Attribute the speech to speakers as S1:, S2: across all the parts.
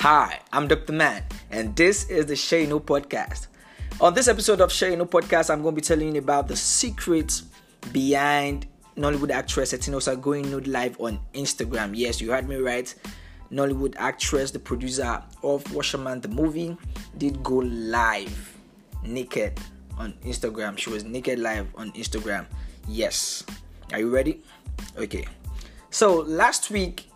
S1: Hi, I'm Dr. Man, and this is the Share You podcast. On this episode of Share You podcast, I'm going to be telling you about the secrets behind Nollywood actress Etinosa going nude live on Instagram. Yes, you heard me right. Nollywood actress, the producer of Washerman the movie, did go live naked on Instagram. She was naked live on Instagram. Yes. Are you ready? Okay. So last week,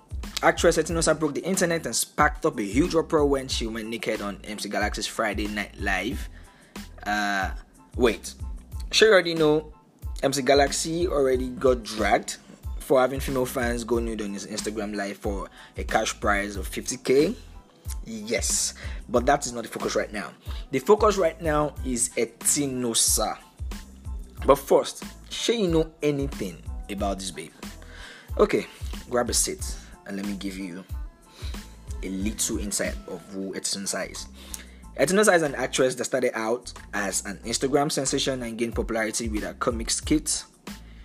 S1: Actress Etinosa broke the internet and sparked up a huge uproar when she went naked on MC Galaxy's Friday Night Live. Uh, wait, sure you already know MC Galaxy already got dragged for having female fans go nude on his Instagram live for a cash prize of 50k. Yes, but that is not the focus right now. The focus right now is Etinosa. But first, sure you know anything about this babe? Okay, grab a seat and let me give you a little insight of who Etinosa is. Etinosa is an actress that started out as an Instagram sensation and gained popularity with her comic skits.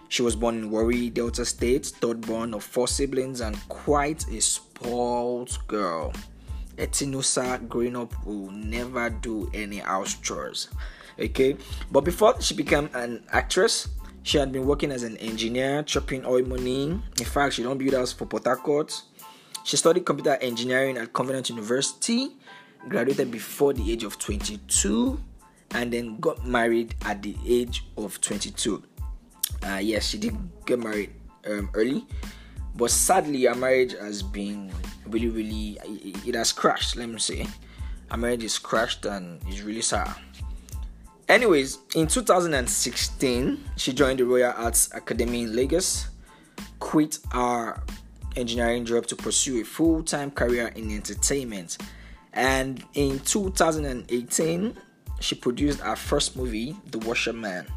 S1: She was born in Warri, Delta State, third born of four siblings, and quite a spoiled girl. Etinosa growing up will never do any house chores. Okay, but before she became an actress, she had been working as an engineer, chopping oil money. In fact, she don't build house for Port. She studied computer engineering at Covenant University, graduated before the age of 22, and then got married at the age of 22. Uh, yes, she did get married um, early, but sadly, her marriage has been really, really, it, it has crashed. Let me say, her marriage is crashed and it's really sad. Anyways, in 2016, she joined the Royal Arts Academy in Lagos, quit her engineering job to pursue a full time career in entertainment. And in 2018, she produced her first movie, The Washerman.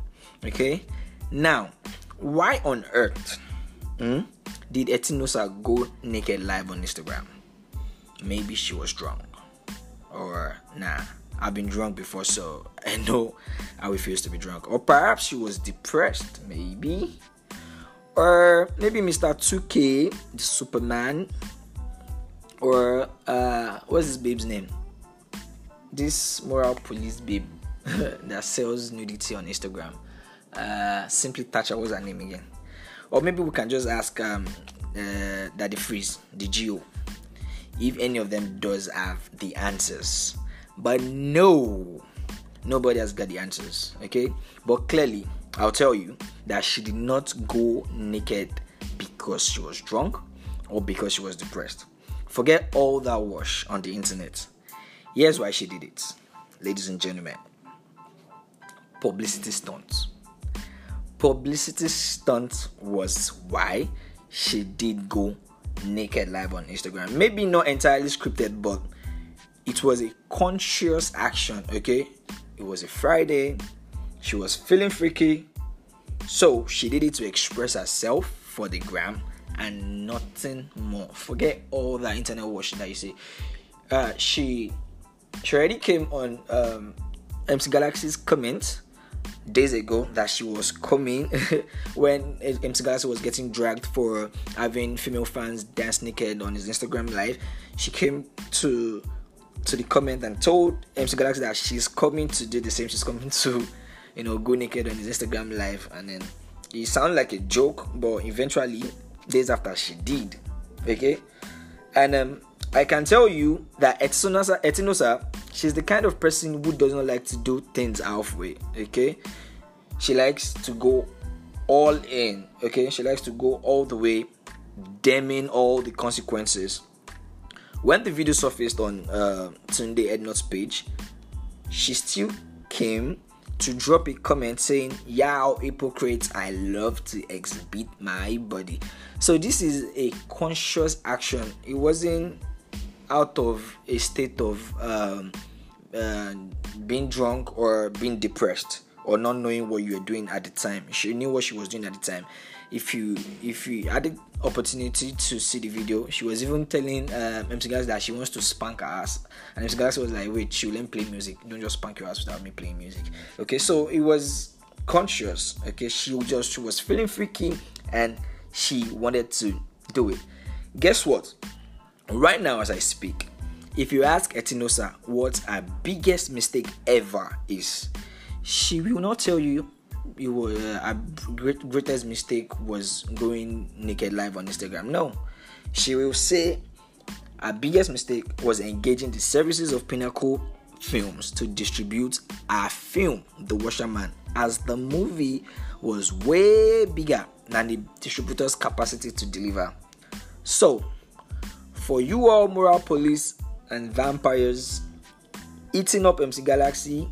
S1: Okay, now, why on earth hmm, did Etinosa go naked live on Instagram? Maybe she was drunk, or nah I've been drunk before, so I know it feels to be drunk. Or perhaps she was depressed, maybe. Or maybe Mr. 2K, the Superman. Or uh, what's this babe's name? This moral police babe that sells nudity on Instagram. Uh, simply Thatcher, what's her name again? Or maybe we can just ask um, uh, Daddy Freeze, the Geo, if any of them does have the answers but no, nobody has got the answers. Okay, but clearly, I'll tell you that she did not go naked because she was drunk or because she was depressed. Forget all that wash on the internet. Here's why she did it, ladies and gentlemen. Publicity stunt. Publicity stunt was why she did go naked live on Instagram. Maybe not entirely scripted, but it was a conscious action, okay? It was a Friday. She was feeling freaky. So she did it to express herself for the gram and nothing more. Forget all that internet washing that you see. Uh, she she already came on um, MC Galaxy's comment days ago that she was coming when MC Galaxy was getting dragged for having female fans dance naked on his Instagram live. She came to to the comment and told MC Galaxy that she's coming to do the same. She's coming to, you know, go naked on his Instagram live, and then it sounded like a joke, but eventually, days after, she did. Okay, and um, I can tell you that Etinosa, Etinosa, she's the kind of person who does not like to do things halfway. Okay, she likes to go all in. Okay, she likes to go all the way, damning all the consequences when the video surfaced on uh, Tunde Ednut's page, she still came to drop a comment saying, "Yeah, hypocrites, I love to exhibit my body." So this is a conscious action. It wasn't out of a state of um, uh, being drunk or being depressed or not knowing what you were doing at the time. She knew what she was doing at the time. If you if you had the opportunity to see the video, she was even telling um, MC Guys that she wants to spank her ass, and MC Guys was like, "Wait, she will play music. Don't just spank your ass without me playing music." Okay, so it was conscious. Okay, she just she was feeling freaky and she wanted to do it. Guess what? Right now, as I speak, if you ask Etinosa what her biggest mistake ever is, she will not tell you you were uh, great, greatest mistake was going naked live on Instagram. No, she will say her biggest mistake was engaging the services of Pinnacle Films to distribute our film, The Washerman, as the movie was way bigger than the distributor's capacity to deliver. So, for you all moral police and vampires eating up MC Galaxy,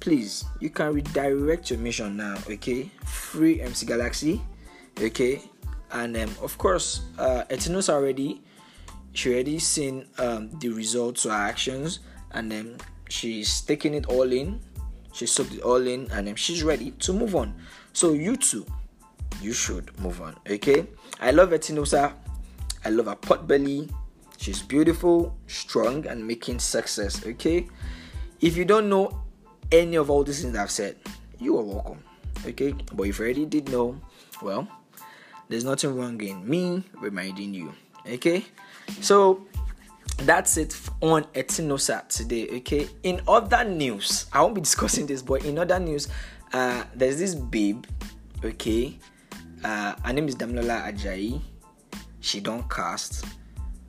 S1: please you can redirect your mission now, okay? Free MC Galaxy, okay? And um, of course, uh, Etinos already she already seen um, the results her actions, and then um, she's taking it all in. She soaked it all in, and then um, she's ready to move on. So you too, you should move on, okay? I love Etinosa. I love her pot belly. She's beautiful, strong, and making success. Okay. If you don't know any of all these things I've said, you are welcome. Okay. But if you already did know, well, there's nothing wrong in me reminding you. Okay. So that's it on Etinosa today. Okay. In other news, I won't be discussing this, but in other news, uh, there's this babe. Okay. Uh, her name is Damilola Ajayi she don't cast.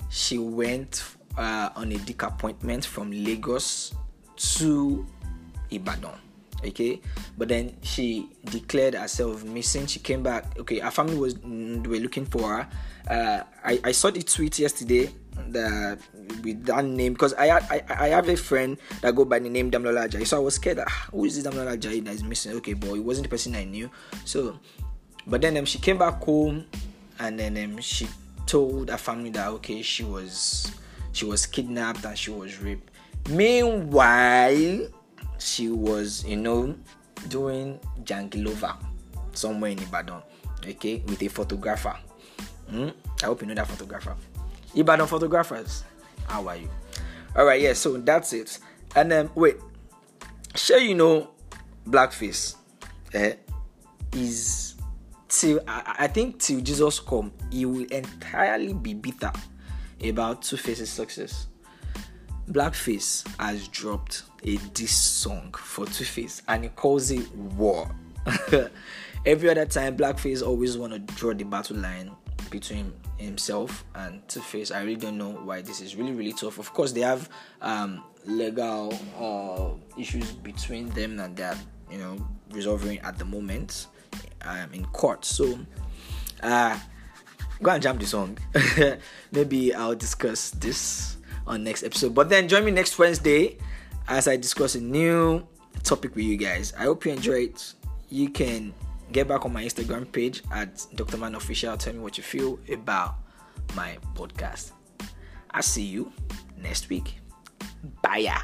S1: She went uh, on a dick appointment from Lagos to Ibadan. Okay, but then she declared herself missing. She came back. Okay, her family was mm, were looking for her. Uh, I, I saw the tweet yesterday that with that name because I, I I have a friend that go by the name Damilola Ajayi. So I was scared. Ah, who is this Damilola Ajayi that is missing? Okay, but it wasn't the person I knew. So, but then um, she came back home and then um, she told her family that okay she was she was kidnapped and she was raped meanwhile she was you know doing jangilova somewhere in ibadan okay with a photographer mm? i hope you know that photographer ibadan photographers how are you all right yeah so that's it and then wait sure you know blackface eh, is till I, I think till Jesus come, he will entirely be bitter about Two Face's success. Blackface has dropped a diss song for Two Face and he calls it War. Every other time, Blackface always want to draw the battle line between himself and Two Face. I really don't know why this is really really tough. Of course, they have um, legal uh, issues between them and they're you know resolving at the moment um, in court. So, uh, go and jump the song. Maybe I'll discuss this on next episode. But then join me next Wednesday as I discuss a new topic with you guys. I hope you enjoy it. You can get back on my Instagram page at Dr. Man Official. Tell me what you feel about my podcast. I'll see you next week. Bye.